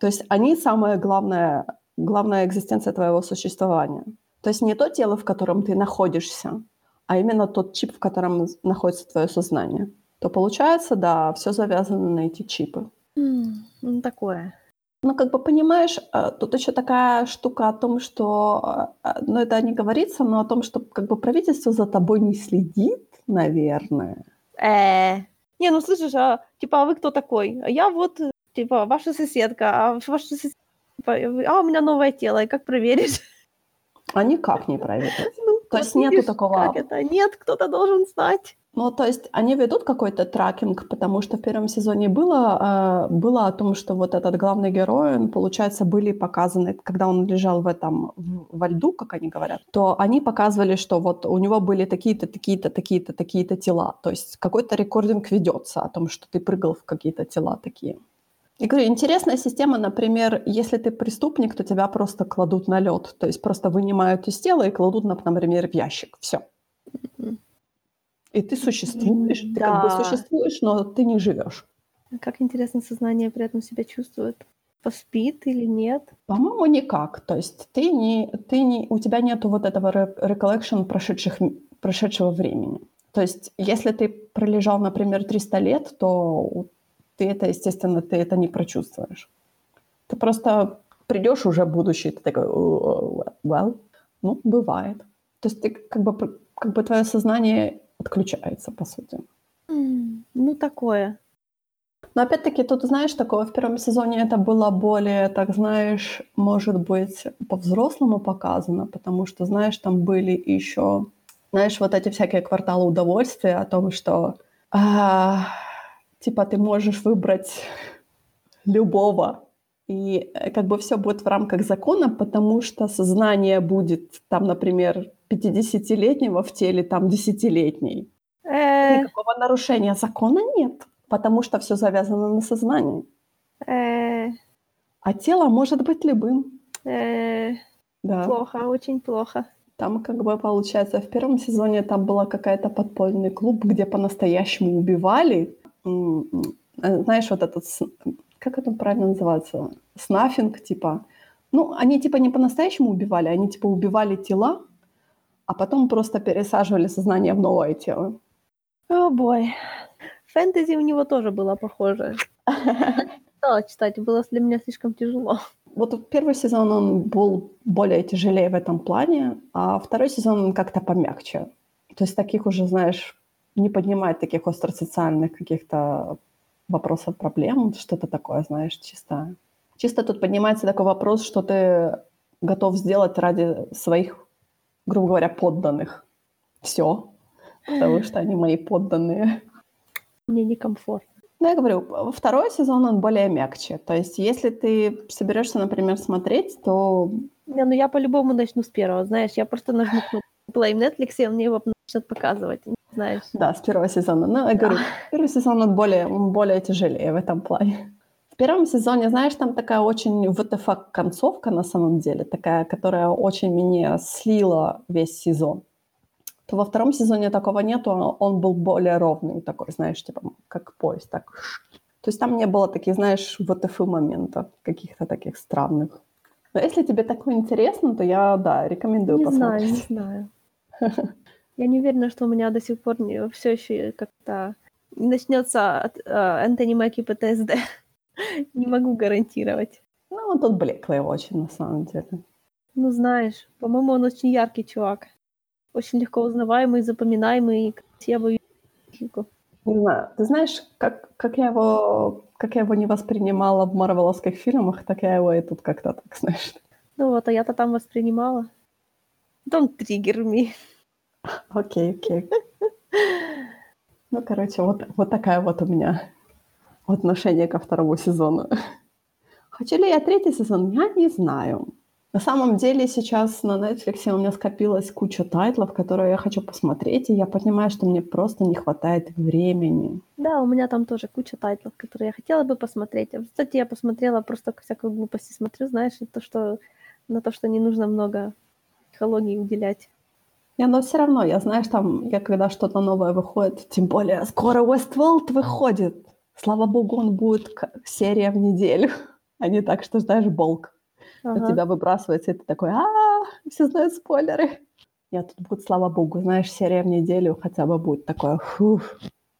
То есть они самая главная, главная экзистенция твоего существования. То есть не то тело, в котором ты находишься, а именно тот чип, в котором находится твое сознание. То получается, да, все завязано на эти чипы. Mm, ну, такое. Ну, как бы понимаешь, э, тут еще такая штука о том, что, э, э, ну, это не говорится, но о том, что как бы правительство за тобой не следит, наверное. Э, не, ну слышишь, а типа, а вы кто такой? А я вот, типа, ваша соседка, а ваша соседка, типа, а у меня новое тело, и как проверишь? А никак не проверить. Ну, То есть нету такого... Как это? Нет, кто-то должен знать. Ну, то есть они ведут какой-то тракинг, потому что в первом сезоне было, э, было о том, что вот этот главный герой, он, получается, были показаны, когда он лежал в этом, во льду, как они говорят, то они показывали, что вот у него были такие-то, такие-то, такие-то, такие-то тела. То есть какой-то рекординг ведется о том, что ты прыгал в какие-то тела такие. И говорю, интересная система, например, если ты преступник, то тебя просто кладут на лед, то есть просто вынимают из тела и кладут, например, в ящик. Все. И ты существуешь, ты как бы существуешь, но ты не живешь. Как интересно сознание при этом себя чувствует? Поспит или нет? По-моему, никак. То есть ты не, ты не, у тебя нету вот этого recollection прошедших, прошедшего времени. То есть если ты пролежал, например, 300 лет, то ты это, естественно, ты это не прочувствуешь. Ты просто придешь уже в будущее, ты такой, well, ну, бывает. То есть ты как бы, как бы твое сознание отключается, по сути. Mm, ну, такое. Но опять-таки, тут, знаешь, такое в первом сезоне это было более, так знаешь, может быть, по-взрослому показано, потому что, знаешь, там были еще, знаешь, вот эти всякие кварталы удовольствия о том, что а, типа ты можешь выбрать любого, и э, как бы все будет в рамках закона, потому что сознание будет там, например, 50-летнего в теле там десятилетней. Э, Никакого нарушения закона нет, потому что все завязано на сознании. э, А тело может быть любым. Да. Плохо, очень плохо. Там как бы получается в первом сезоне там была какая-то подпольный клуб, где по-настоящему убивали. Знаешь, вот этот, как это правильно называется? Снафинг, типа. Ну, они типа не по-настоящему убивали, они типа убивали тела, а потом просто пересаживали сознание в новое тело. О, бой. Фэнтези у него тоже было похоже. Стала читать, было для меня слишком тяжело. Вот первый сезон он был более тяжелее в этом плане, а второй сезон он как-то помягче. То есть таких уже, знаешь, не поднимает таких остросоциальных каких-то вопросов, проблем, что-то такое, знаешь, чисто. Чисто тут поднимается такой вопрос, что ты готов сделать ради своих, грубо говоря, подданных. Все. Потому что они мои подданные. Мне некомфортно. Ну, я говорю, второй сезон, он более мягче. То есть, если ты соберешься, например, смотреть, то Не, ну я по-любому начну с первого, знаешь, я просто нажму кнопку play Netflix, и он мне его начнет показывать, знаешь. Да, с первого сезона. Но я говорю, первый сезон он более, он более тяжелее в этом плане. В первом сезоне, знаешь, там такая очень ВТФ концовка на самом деле, такая, которая очень меня слила весь сезон. То во втором сезоне такого нету, он был более ровный такой, знаешь, типа как поезд, так. То есть там не было таких, знаешь, ВТФ моментов, каких-то таких странных. Но если тебе такое интересно, то я, да, рекомендую Не знаю, посмотреть. не знаю. Я не уверена, что у меня до сих пор все еще как-то не начнется от э, Энтони Маки ПТСД. Не могу гарантировать. Ну, он тут блеклый очень, на самом деле. Ну, знаешь, по-моему, он очень яркий чувак. Очень легко узнаваемый, запоминаемый. Я боюсь. Не знаю. Ты знаешь, как, как, я его, как я его не воспринимала в марвеловских фильмах, так я его и тут как-то так, знаешь. Ну вот, а я-то там воспринимала. Don't trigger me. Окей, окей. Ну, короче, вот, вот такая вот у меня отношение ко второму сезону. Хочу ли я третий сезон? Я не знаю. На самом деле сейчас на Netflix у меня скопилась куча title ов, которые я хочу посмотреть, и я понимаю, что мне просто не хватает времени. Да, у меня там тоже куча title ов, которые я хотела бы посмотреть. А, Кстати, я посмотрела просто всякую глупости смотрю, знаешь, то, что на то, что не нужно много психологии уделять. Не, но все равно, я, знаешь, там, я когда что-то новое выходит, тем более скоро Westworld выходит. Слава богу, он будет серия в неделю, а не так, что ждаешь болк. Ага. тебя выбрасывается, и ты такой, а все знают спойлеры. Нет, тут будет, слава богу, знаешь, серия в неделю хотя бы будет такое, фух,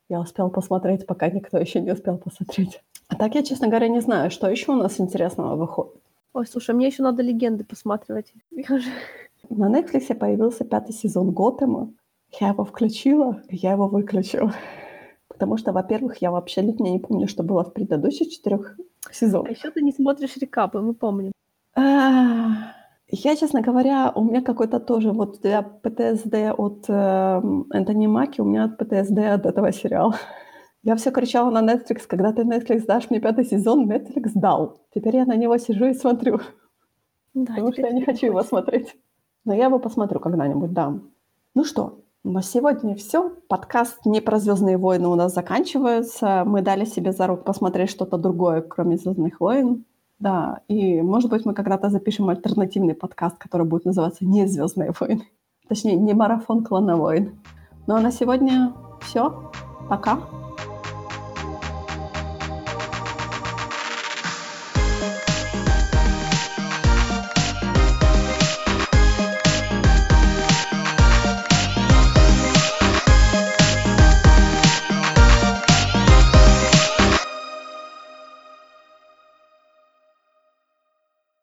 я успел посмотреть, пока никто еще не успел посмотреть. А так я, честно говоря, не знаю, что еще у нас интересного выходит. Ой, слушай, мне еще надо легенды посматривать. Я уже- На Netflix появился пятый сезон Готэма. Я его включила, я его выключила. Потому что, во-первых, я вообще лично не помню, что было в предыдущих четырех А сезонах. еще ты не смотришь рекапы, мы помним. А, Я, честно говоря, у меня какой-то тоже вот я ПТСД от эм, Энтони Маки, у меня от ПТСД от этого сериала. Я все кричала на Netflix, когда ты Netflix дашь мне пятый сезон, Netflix дал. Теперь я на него сижу и смотрю, Да, потому что я не хочу его смотреть. Но я его посмотрю когда-нибудь, да. Ну что, на сегодня все. Подкаст не про Звездные войны у нас заканчивается. Мы дали себе за руку посмотреть что-то другое, кроме Звездных войн. Да, и может быть мы когда-то запишем альтернативный подкаст, который будет называться не Звездные войны. Точнее, не марафон клана войн. Ну а на сегодня все. Пока.